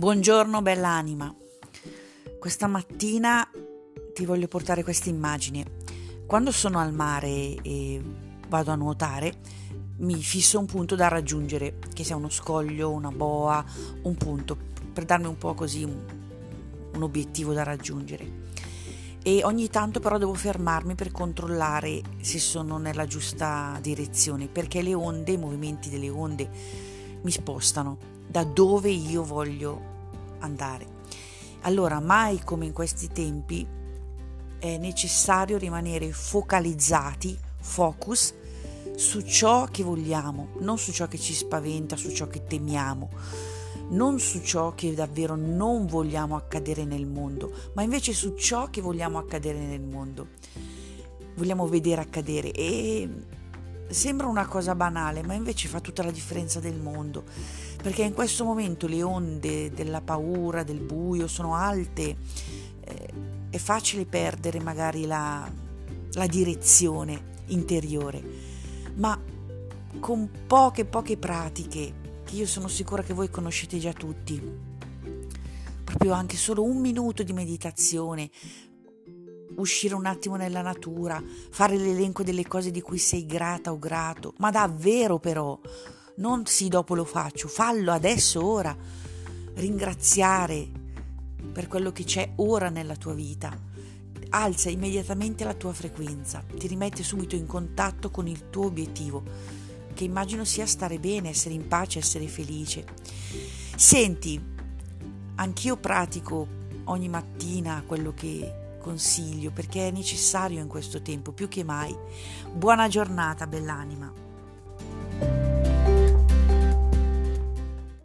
Buongiorno bell'anima. Questa mattina ti voglio portare questa immagine. Quando sono al mare e vado a nuotare, mi fisso un punto da raggiungere, che sia uno scoglio, una boa, un punto, per darmi un po' così un, un obiettivo da raggiungere. E ogni tanto però devo fermarmi per controllare se sono nella giusta direzione, perché le onde, i movimenti delle onde mi spostano da dove io voglio andare. Allora, mai come in questi tempi è necessario rimanere focalizzati, focus, su ciò che vogliamo, non su ciò che ci spaventa, su ciò che temiamo, non su ciò che davvero non vogliamo accadere nel mondo, ma invece su ciò che vogliamo accadere nel mondo. Vogliamo vedere accadere e Sembra una cosa banale, ma invece fa tutta la differenza del mondo, perché in questo momento le onde della paura, del buio sono alte, eh, è facile perdere magari la, la direzione interiore, ma con poche poche pratiche, che io sono sicura che voi conoscete già tutti, proprio anche solo un minuto di meditazione, uscire un attimo nella natura, fare l'elenco delle cose di cui sei grata o grato, ma davvero però, non sì dopo lo faccio, fallo adesso, ora, ringraziare per quello che c'è ora nella tua vita, alza immediatamente la tua frequenza, ti rimette subito in contatto con il tuo obiettivo, che immagino sia stare bene, essere in pace, essere felice. Senti, anch'io pratico ogni mattina quello che consiglio perché è necessario in questo tempo più che mai. Buona giornata, bell'anima.